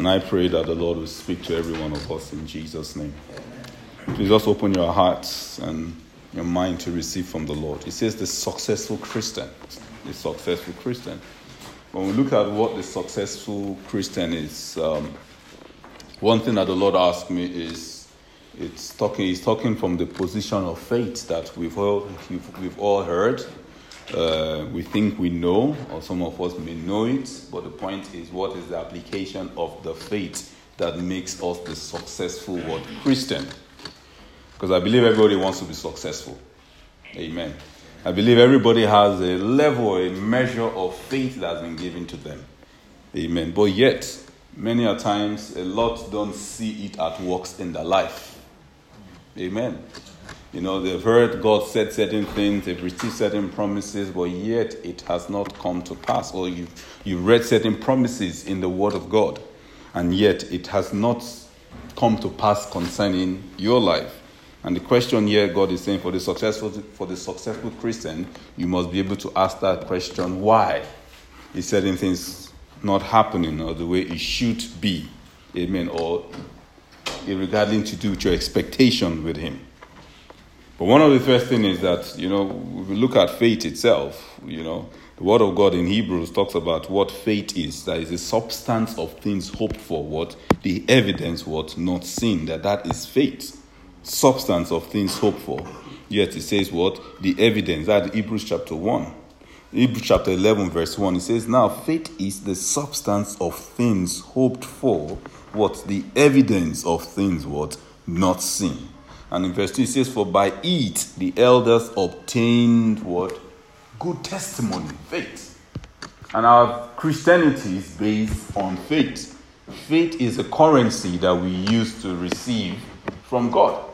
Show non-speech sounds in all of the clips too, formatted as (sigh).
And I pray that the Lord will speak to every one of us in Jesus' name. Please just open your hearts and your mind to receive from the Lord. He says the successful Christian. The successful Christian. When we look at what the successful Christian is, um, one thing that the Lord asked me is, it's talking. He's talking from the position of faith that we've all we've, we've all heard. Uh, we think we know, or some of us may know it, but the point is, what is the application of the faith that makes us the successful what Christian? Because I believe everybody wants to be successful. Amen. I believe everybody has a level, a measure of faith that has been given to them. Amen. But yet, many a times, a lot don't see it at works in their life. Amen. You know, they've heard God said certain things, they've received certain promises, but yet it has not come to pass. Or you've, you've read certain promises in the Word of God, and yet it has not come to pass concerning your life. And the question here, God is saying, for the successful, for the successful Christian, you must be able to ask that question: Why is certain things not happening, or the way it should be? Amen. Or regarding to do with your expectation with Him. But one of the first things is that, you know, if we look at faith itself, you know, the Word of God in Hebrews talks about what faith is. That is the substance of things hoped for, what? The evidence, what? Not seen. That that is faith. Substance of things hoped for. Yet it says what? The evidence. That Hebrews chapter 1. Hebrews chapter 11, verse 1. It says, Now faith is the substance of things hoped for, what? The evidence of things, what? Not seen. And in verse 2 it says, For by it the elders obtained what? Good testimony, faith. And our Christianity is based on faith. Faith is a currency that we use to receive from God.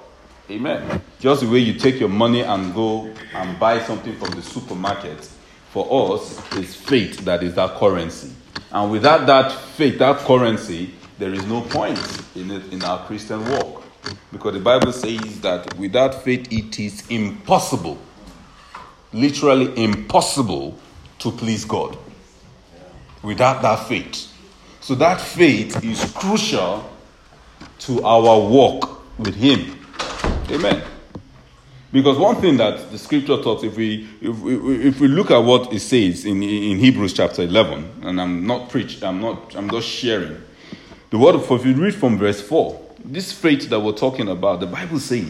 Amen. Just the way you take your money and go and buy something from the supermarket, for us, it's faith that is that currency. And without that faith, that currency, there is no point in it in our Christian walk. Because the Bible says that without faith it is impossible, literally impossible, to please God. Without that faith. So that faith is crucial to our walk with Him. Amen. Because one thing that the scripture talks, if we, if we, if we look at what it says in, in Hebrews chapter 11, and I'm not preaching, I'm not, I'm just sharing. The word of, if you read from verse 4, this faith that we're talking about, the Bible says,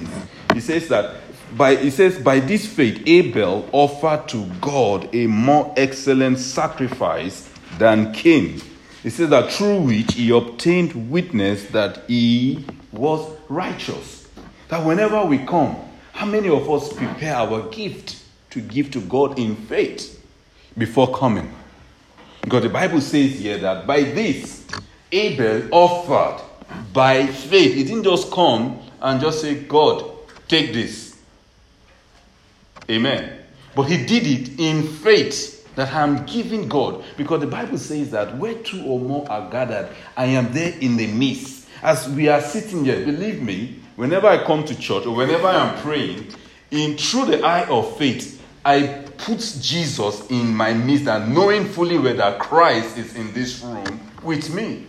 it says that by it says by this faith Abel offered to God a more excellent sacrifice than Cain. It says that through which he obtained witness that he was righteous. That whenever we come, how many of us prepare our gift to give to God in faith before coming? Because the Bible says here that by this Abel offered by faith. He didn't just come and just say, God, take this. Amen. But he did it in faith that I'm giving God. Because the Bible says that where two or more are gathered, I am there in the midst. As we are sitting here, believe me, whenever I come to church or whenever I'm praying, in through the eye of faith, I put Jesus in my midst and knowing fully whether Christ is in this room with me.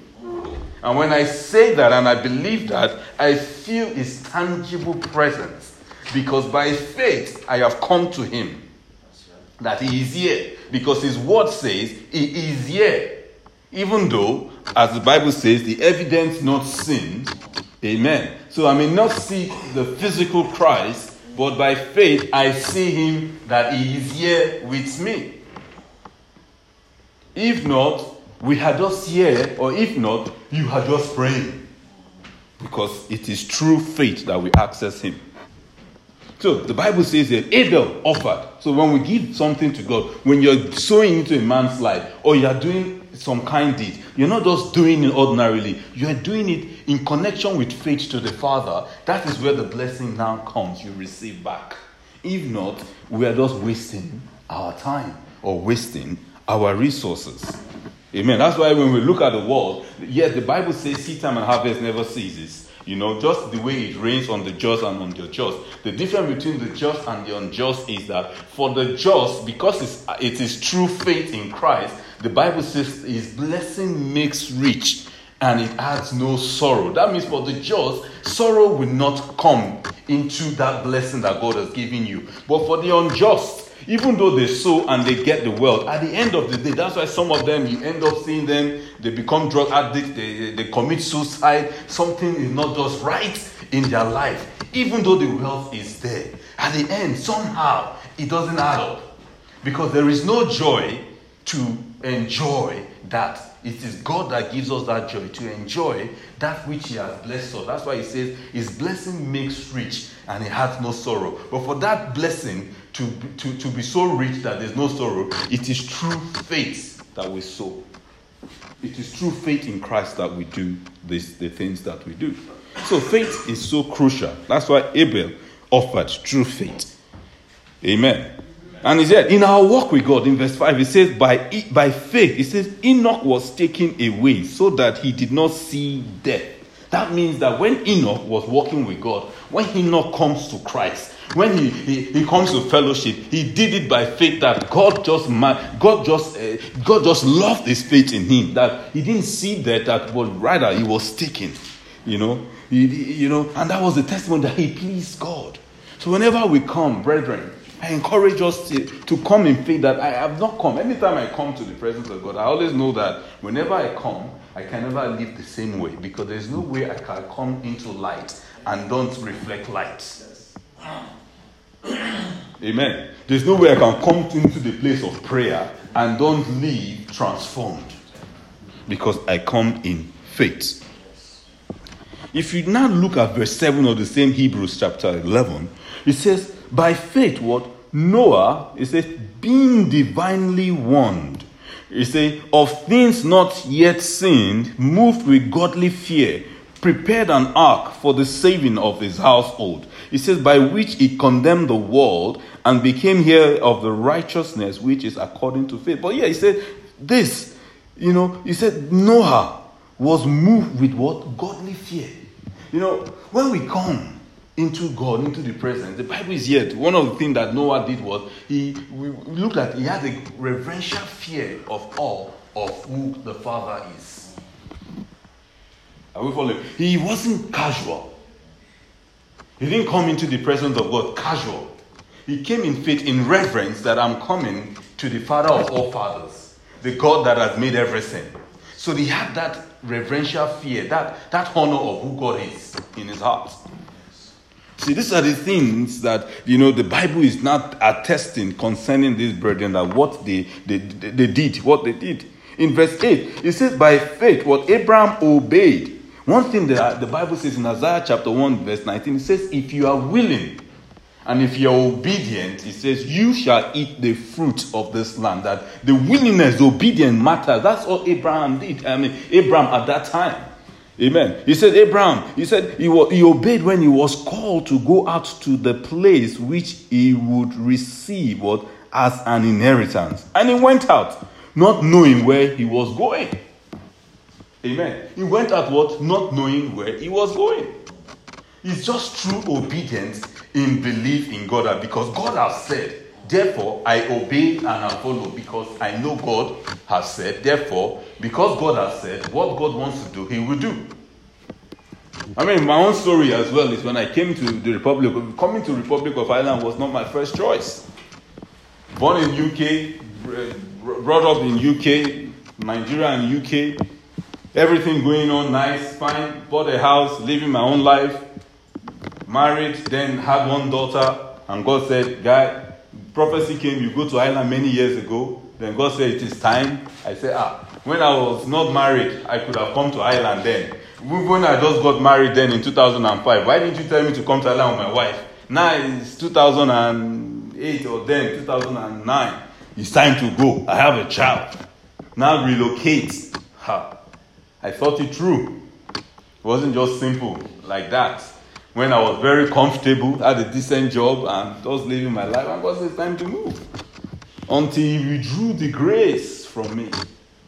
And when I say that and I believe that, I feel his tangible presence. Because by faith I have come to him. That he is here. Because his word says he is here. Even though, as the Bible says, the evidence not seen. Amen. So I may not see the physical Christ, but by faith I see him that he is here with me. If not, we are just here, or if not, you are just praying. Because it is through faith that we access Him. So the Bible says that Abel offered. So when we give something to God, when you're sowing into a man's life, or you're doing some kind deed, you're not just doing it ordinarily, you're doing it in connection with faith to the Father. That is where the blessing now comes, you receive back. If not, we are just wasting our time or wasting our resources. Amen. That's why when we look at the world, yes, the Bible says seed time and harvest never ceases. You know, just the way it rains on the just and on the unjust. The difference between the just and the unjust is that for the just, because it's, it is true faith in Christ, the Bible says his blessing makes rich and it adds no sorrow. That means for the just, sorrow will not come into that blessing that God has given you. But for the unjust, even though they sow and they get the wealth, at the end of the day, that's why some of them you end up seeing them, they become drug addicts, they, they commit suicide, something is not just right in their life. Even though the wealth is there, at the end, somehow it doesn't add up. Because there is no joy to enjoy that. It is God that gives us that joy to enjoy that which He has blessed us. That's why He says His blessing makes rich and He has no sorrow. But for that blessing to, to, to be so rich that there's no sorrow, it is true faith that we sow. It is true faith in Christ that we do this, the things that we do. So faith is so crucial. That's why Abel offered true faith. Amen. And he said, in our walk with God, in verse 5, he says, by, by faith, he says, Enoch was taken away so that he did not see death. That means that when Enoch was walking with God, when Enoch comes to Christ, when he, he, he comes to fellowship, he did it by faith that God just God just uh, God just loved his faith in him. That he didn't see that, that but rather he was taken. You know, he, you know, and that was the testimony that he pleased God. So whenever we come, brethren, I encourage us to, to come in faith that I have not come. Anytime I come to the presence of God, I always know that whenever I come, I can never live the same way because there's no way I can come into light and don't reflect light. (clears throat) Amen. There's no way I can come into the place of prayer and don't leave transformed because I come in faith. If you now look at verse 7 of the same Hebrews chapter 11, it says, by faith, what? Noah, it says, being divinely warned, it says, of things not yet seen, moved with godly fear, prepared an ark for the saving of his household. It says, by which he condemned the world and became heir of the righteousness which is according to faith. But yeah, he said, this, you know, he said, Noah was moved with what? Godly fear. You know, when we come into God, into the presence. The Bible is yet One of the things that Noah did was he we looked at he had a reverential fear of all of who the Father is. Are we following? He wasn't casual. He didn't come into the presence of God casual. He came in faith, in reverence that I'm coming to the Father of all fathers, the God that has made everything. So he had that reverential fear, that, that honor of who God is in his heart. See, these are the things that, you know, the Bible is not attesting concerning these brethren that what they, they, they did, what they did. In verse 8, it says, by faith, what Abraham obeyed. One thing that the Bible says in Isaiah chapter 1, verse 19, it says, if you are willing and if you are obedient, it says, you shall eat the fruit of this land. That the willingness, the obedience matters. That's all Abraham did. I mean, Abraham at that time. Amen. He said, Abraham, he said he, was, he obeyed when he was called to go out to the place which he would receive what, as an inheritance. And he went out, not knowing where he was going. Amen. He went out what? Not knowing where he was going. It's just true obedience in belief in God because God has said, Therefore, I obey and I follow because I know God has said. Therefore, because God has said, what God wants to do, He will do. I mean, my own story as well is when I came to the Republic, coming to Republic of Ireland was not my first choice. Born in UK, brought up in UK, Nigeria and UK, everything going on nice, fine, bought a house, living my own life, married, then had one daughter, and God said, Guy, prophecy came, you go to Ireland many years ago. Then God said, It is time. I said, Ah, when I was not married, I could have come to Ireland then. When I just got married then in 2005, why didn't you tell me to come to Ireland with my wife? Now it's 2008 or then 2009. It's time to go. I have a child. Now relocate. Ha. I thought it through. It wasn't just simple like that when I was very comfortable, had a decent job, and just living my life, and God said, time to move. Until He withdrew the grace from me.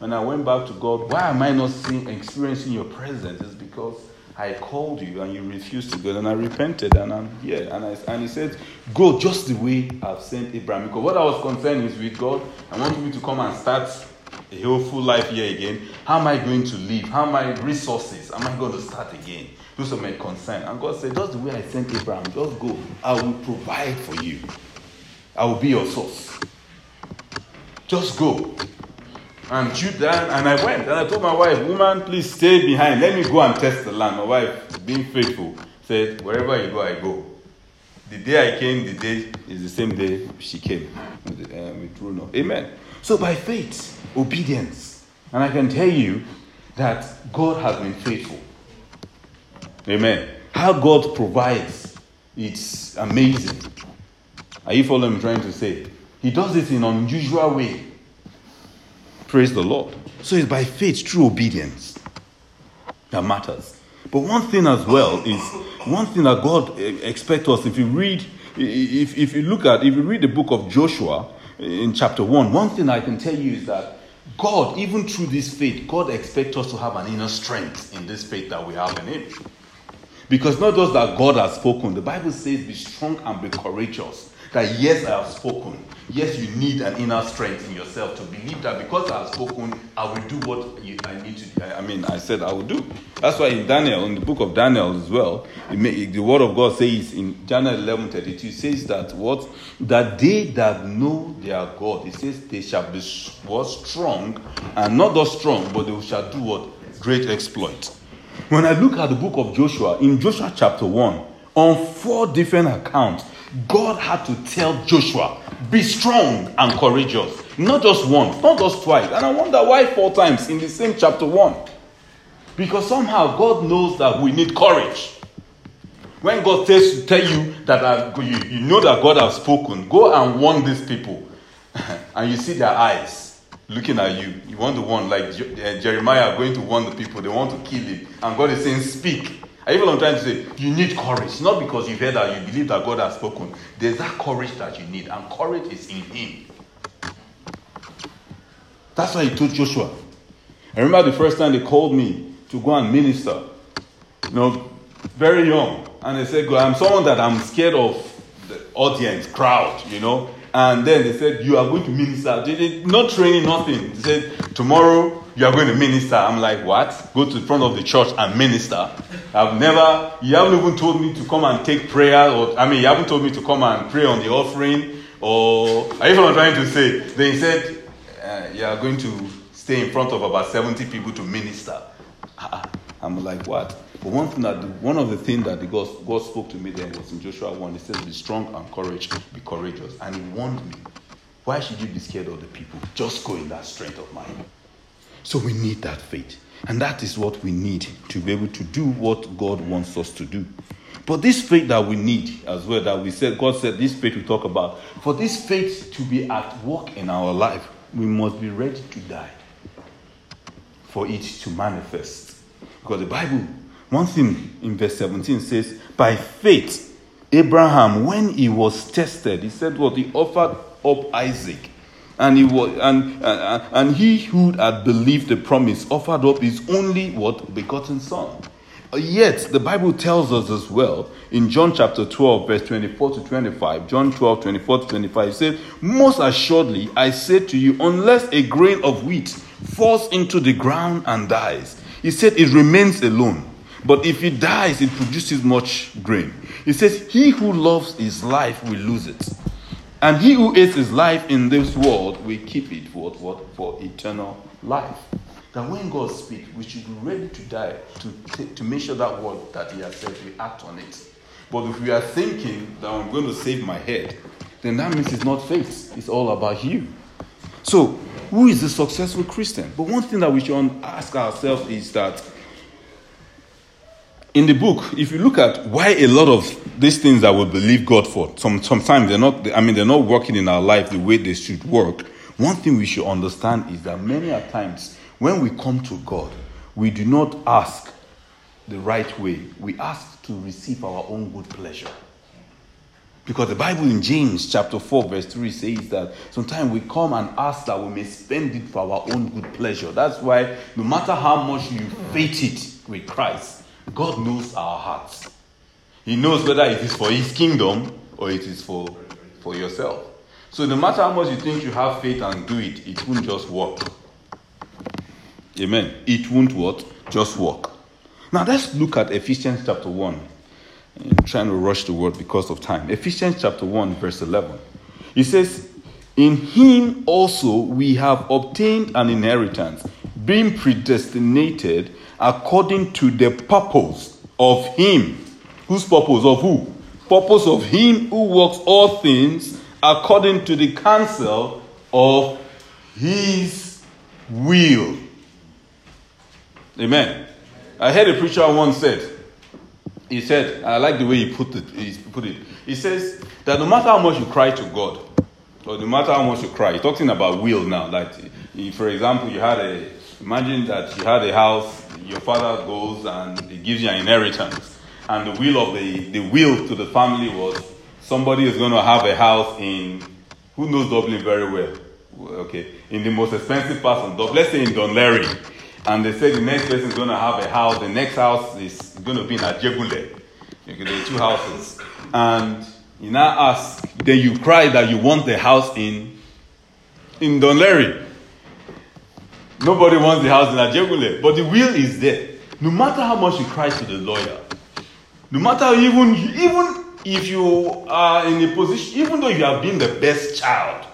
When I went back to God, why am I not seeing, experiencing your presence? It's because I called you and you refused to go. And I repented and I'm here. And, I, and He said, Go just the way I've sent Abraham. Because what I was concerned is with God, I want you to come and start a hopeful life here again. How am I going to live? How am I resources? Am I going to start again? Those are my concern. And God said, Just the way I sent Abraham, just go. I will provide for you. I will be your source. Just go. And Judah, and I went and I told my wife, Woman, please stay behind. Let me go and test the land. My wife, being faithful, said, Wherever you go, I go. The day I came, the day is the same day she came with, uh, with Bruno. Amen. So by faith, obedience. And I can tell you that God has been faithful. Amen. How God provides, it's amazing. Are you following I'm trying to say? He does it in an unusual way. Praise the Lord. So it's by faith, true obedience that matters. But one thing as well is one thing that God eh, expects us if you read, if, if you look at, if you read the book of Joshua in chapter 1, one thing I can tell you is that God, even through this faith, God expects us to have an inner strength in this faith that we have in Him. Because not just that God has spoken, the Bible says, be strong and be courageous. That yes, I have spoken. Yes, you need an inner strength in yourself to believe that because I have spoken, I will do what you, I need to do. I mean, I said I will do. That's why in Daniel, in the book of Daniel as well, may, the word of God says in Daniel 11 32, says that what? That they that know their God, it says they shall be what, strong, and not just strong, but they shall do what? Great exploit. When I look at the book of Joshua, in Joshua chapter 1, on four different accounts, God had to tell Joshua, be strong and courageous. Not just once, not just twice. And I wonder why four times in the same chapter 1. Because somehow God knows that we need courage. When God tells to tell you that I, you, you know that God has spoken, go and warn these people. (laughs) and you see their eyes looking at you. You want to warn, like uh, Jeremiah going to warn the people, they want to kill him. And God is saying, Speak. I even trying to say, you need courage. Not because you've heard that you believe that God has spoken. There's that courage that you need, and courage is in Him. That's why He told Joshua. I remember the first time they called me to go and minister. You know, very young. And they said, I'm someone that I'm scared of the audience, crowd, you know. And then they said, You are going to minister. They did not training, nothing. They said, Tomorrow you are going to minister. I'm like, What? Go to the front of the church and minister. I've never, you haven't even told me to come and take prayer, or I mean, you haven't told me to come and pray on the offering, or I even I'm trying to say. Then he said, uh, You are going to stay in front of about 70 people to minister. I'm like, What? But one thing that one of the things that the God, God spoke to me then was in Joshua 1. He says, Be strong and courage, be courageous. And he warned me. Why should you be scared of the people? Just go in that strength of mind. So we need that faith. And that is what we need to be able to do what God wants us to do. But this faith that we need as well, that we said, God said, this faith we talk about, for this faith to be at work in our life, we must be ready to die for it to manifest. Because the Bible one thing in verse 17 says, By faith, Abraham, when he was tested, he said, What? He offered up Isaac. And he, was, and, uh, and he who had believed the promise offered up his only what begotten son. Yet the Bible tells us as well in John chapter 12, verse 24 to 25. John 12, 24 to 25 it says, Most assuredly I say to you, unless a grain of wheat falls into the ground and dies, he said it remains alone. But if it dies, it produces much grain. He says, He who loves his life will lose it. And he who hates his life in this world will keep it for what? For eternal life. That when God speaks, we should be ready to die to, to make sure that word that He has said, we act on it. But if we are thinking that I'm going to save my head, then that means it's not faith. It's all about you. So, who is the successful Christian? But one thing that we should ask ourselves is that in the book, if you look at why a lot of these things that we believe God for, some, sometimes they're not, I mean, they're not working in our life the way they should work. One thing we should understand is that many a times when we come to God, we do not ask the right way. We ask to receive our own good pleasure. Because the Bible in James chapter 4, verse 3 says that sometimes we come and ask that we may spend it for our own good pleasure. That's why no matter how much you faith it with Christ, God knows our hearts. He knows whether it is for His kingdom or it is for, for yourself. So no matter how much you think you have faith and do it, it won't just work. Amen. It won't what? Just work. Now let's look at Ephesians chapter 1. I'm trying to rush the word because of time. Ephesians chapter 1, verse 11. It says, In him also we have obtained an inheritance, being predestinated according to the purpose of him. Whose purpose? Of who? Purpose of him who works all things according to the counsel of his will. Amen. I heard a preacher once said, he said, I like the way he put it. He put it. He says that no matter how much you cry to God, or no matter how much you cry, he's talking about will now. Like, for example, you had a imagine that you had a house, your father goes and he gives you an inheritance, and the will of the the will to the family was somebody is going to have a house in who knows Dublin very well. Okay, in the most expensive part of Dublin, let's say in Laoghaire and they say the next person is going to have a house. The next house is going to be in Ajegunle. Okay, there are two houses. And you now ask, then you cry that you want the house in in Laoghaire. Nobody wants the house in Ajegunle, but the will is there. No matter how much you cry to the lawyer, no matter even even if you are in a position, even though you have been the best child,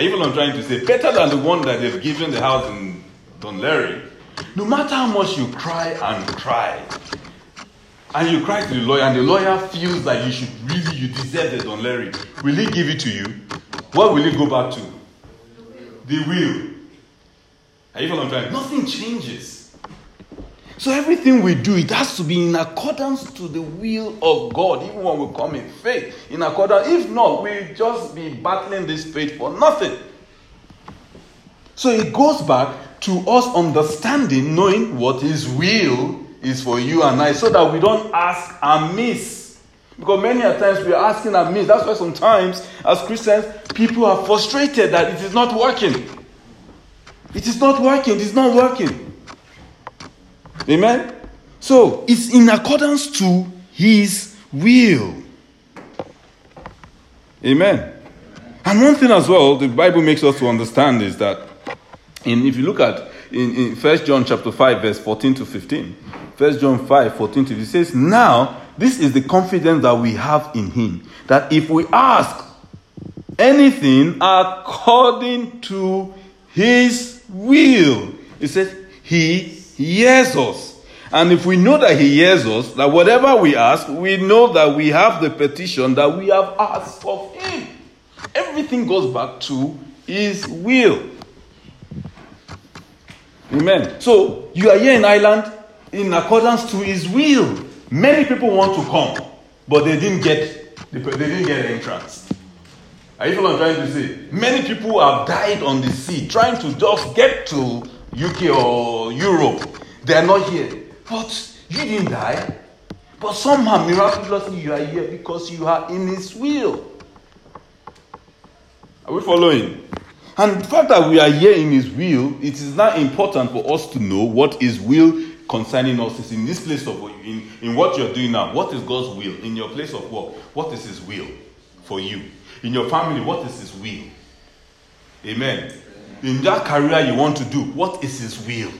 even I'm trying to say, better than the one that they've given the house in Laoghaire, no matter how much you cry and cry, and you cry to the lawyer, and the lawyer feels that you should really, you deserve the Laoghaire, will he give it to you? What will he go back to? The will. Are you following? Nothing changes. So everything we do, it has to be in accordance to the will of God, even when we come in faith. In accordance, if not, we just be battling this faith for nothing. So it goes back to us understanding, knowing what His will is for you and I, so that we don't ask amiss. Because many a times we are asking amiss. That's why sometimes, as Christians, people are frustrated that it is not working. It is not working. It is not working. Amen? So, it's in accordance to His will. Amen. And one thing as well, the Bible makes us to understand is that in, if you look at in, in 1 John chapter 5, verse 14 to 15, 1 John 5, 14 to 15, it says, Now this is the confidence that we have in him, that if we ask anything according to his will, He says, he hears us. And if we know that he hears us, that whatever we ask, we know that we have the petition that we have asked of him. Everything goes back to his will. Amen. So you are here in Ireland in accordance to His will. Many people want to come, but they didn't get they didn't get entrance. Are you what I'm trying to say? Many people have died on the sea trying to just get to UK or Europe. They are not here. But you didn't die. But somehow miraculously you are here because you are in His will. Are we following? And the fact that we are here in His will, it is not important for us to know what His will concerning us is in this place of in, in what you're doing now. What is God's will? In your place of work, what is His will for you? In your family, what is His will? Amen. In that career you want to do, what is His will?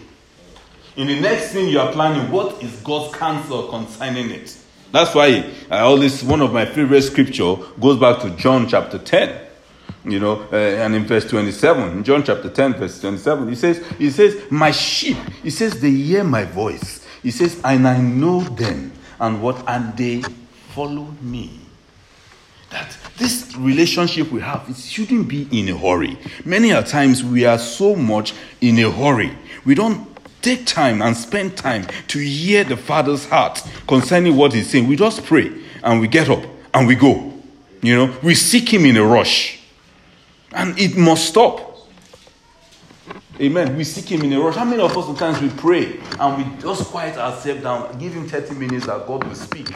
In the next thing you are planning, what is God's counsel concerning it? That's why I always one of my favorite scripture goes back to John chapter 10 you know, uh, and in verse 27, in John chapter 10, verse 27, he says, he says, my sheep, he says, they hear my voice. He says, and I know them, and what, and they follow me. That this relationship we have, it shouldn't be in a hurry. Many a times we are so much in a hurry. We don't take time and spend time to hear the Father's heart concerning what He's saying. We just pray and we get up and we go. You know, we seek Him in a rush. And it must stop. Amen. We seek Him in a rush. How many of us sometimes we pray and we just quiet ourselves down, give Him 30 minutes that God will speak?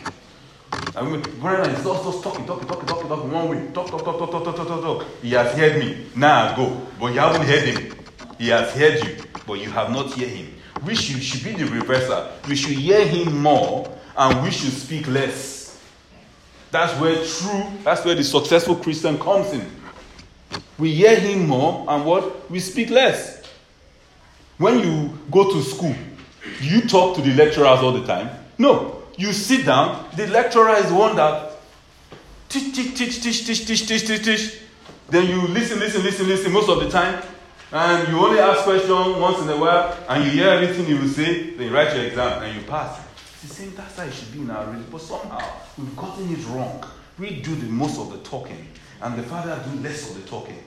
It's just, just talking, talking, talking, talking, talking, one way. Talk, talk, talk, talk, talk, talk, talk, talk, talk. He has heard me. Now go. But you haven't heard Him. He has heard you, but you have not heard Him. We should, should be the reverser. We should hear Him more and we should speak less. That's where true, that's where the successful Christian comes in. We hear him more, and what? We speak less. When you go to school, you talk to the lecturers all the time? No. You sit down, the lecturer is one that teach, teach, teach, teach, teach, teach, teach, teach, teach. Then you listen, listen, listen, listen most of the time. And you only ask questions once in a while, and you hear everything he will say, then you write your exam and you pass. It's the same, that's how it should be in our religion. But somehow, we've gotten it wrong. We do the most of the talking, and the Father do less of the talking.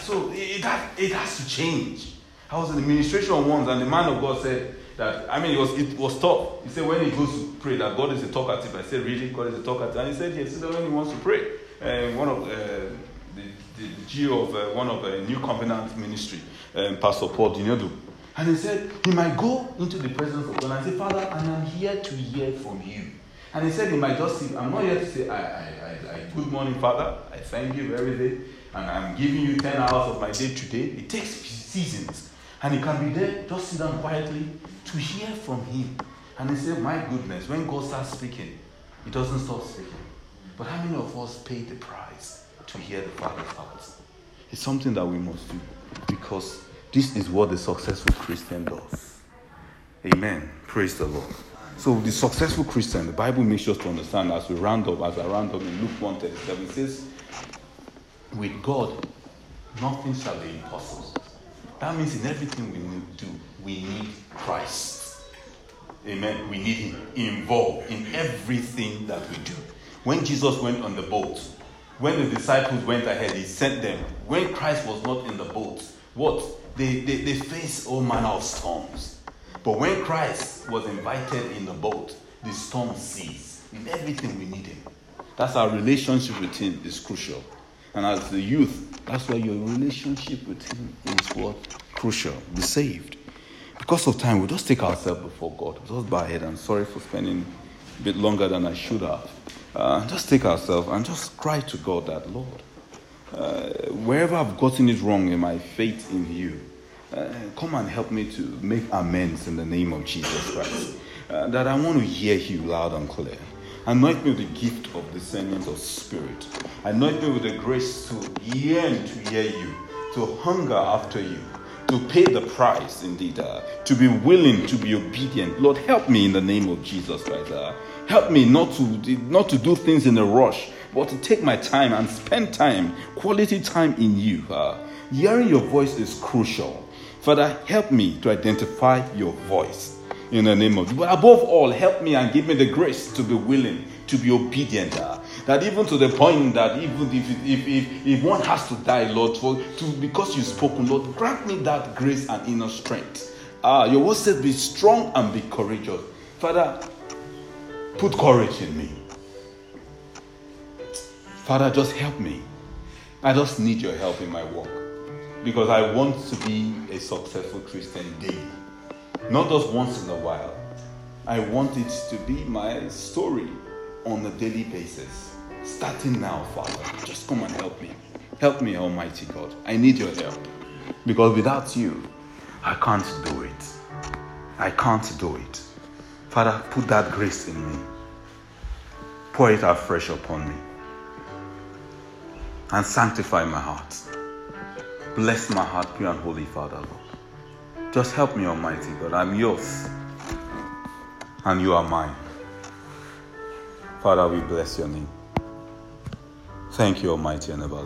So it, it, it has to change. I was in the administration once, and the man of God said that, I mean, it was, it was tough. He said when he goes to pray that God is a talkative. I said, really? God is a talkative? And he said, yes, when he wants to pray. And one of uh, the, the, GO of uh, one of the New Covenant ministry, um, Pastor Paul Jinadu. And he said, he might go into the presence of God and say, Father, I am here to hear from you. And he said, he might just say, I'm not here to say, I, I, I, I good morning, Father. I thank you every day. And I'm giving you 10 hours of my day today. It takes seasons. And he can be there, just sit down quietly to hear from him. And he said, My goodness, when God starts speaking, he doesn't stop speaking. But how many of us pay the price to hear the Father's heart? It's something that we must do because this is what the successful Christian does. Amen. Praise the Lord. So the successful Christian, the Bible makes us to understand as we round up, as I round up in Luke 137, it says, with God, nothing shall be impossible. That means in everything we need to do, we need Christ. Amen. We need Him involved in everything that we do. When Jesus went on the boat, when the disciples went ahead, He sent them. When Christ was not in the boat, what? They, they, they faced all manner of storms. But when Christ was invited in the boat, the storm ceased. In everything we need Him. That's our relationship with Him is crucial. And as the youth, that's why your relationship with Him is what? Crucial. Be saved. Because of time, we'll just take ourselves before God. We'll just bow ahead. I'm sorry for spending a bit longer than I should have. Uh, just take ourselves and just cry to God that, Lord, uh, wherever I've gotten it wrong in my faith in you, uh, come and help me to make amends in the name of Jesus Christ. Uh, that I want to hear you loud and clear. Anoint me with the gift of discernment of spirit. Anoint me with the grace to yearn to hear you, to hunger after you, to pay the price indeed, uh, to be willing to be obedient. Lord, help me in the name of Jesus Christ. Uh, help me not to not to do things in a rush, but to take my time and spend time, quality time in you. Uh, hearing your voice is crucial. Father, help me to identify your voice in the name of but above all help me and give me the grace to be willing to be obedient uh, that even to the point that even if, if, if, if one has to die lord for to because you've spoken lord grant me that grace and inner strength. Ah your word says be strong and be courageous. Father put courage in me. Father just help me. I just need your help in my work because i want to be a successful christian daily not just once in a while. I want it to be my story on a daily basis. Starting now, Father. Just come and help me. Help me, Almighty God. I need your help. Because without you, I can't do it. I can't do it. Father, put that grace in me. Pour it afresh upon me. And sanctify my heart. Bless my heart, pure and holy Father, Lord. Just help me, Almighty God. I'm yours, and you are mine. Father, we bless your name. Thank you, Almighty and everlasting.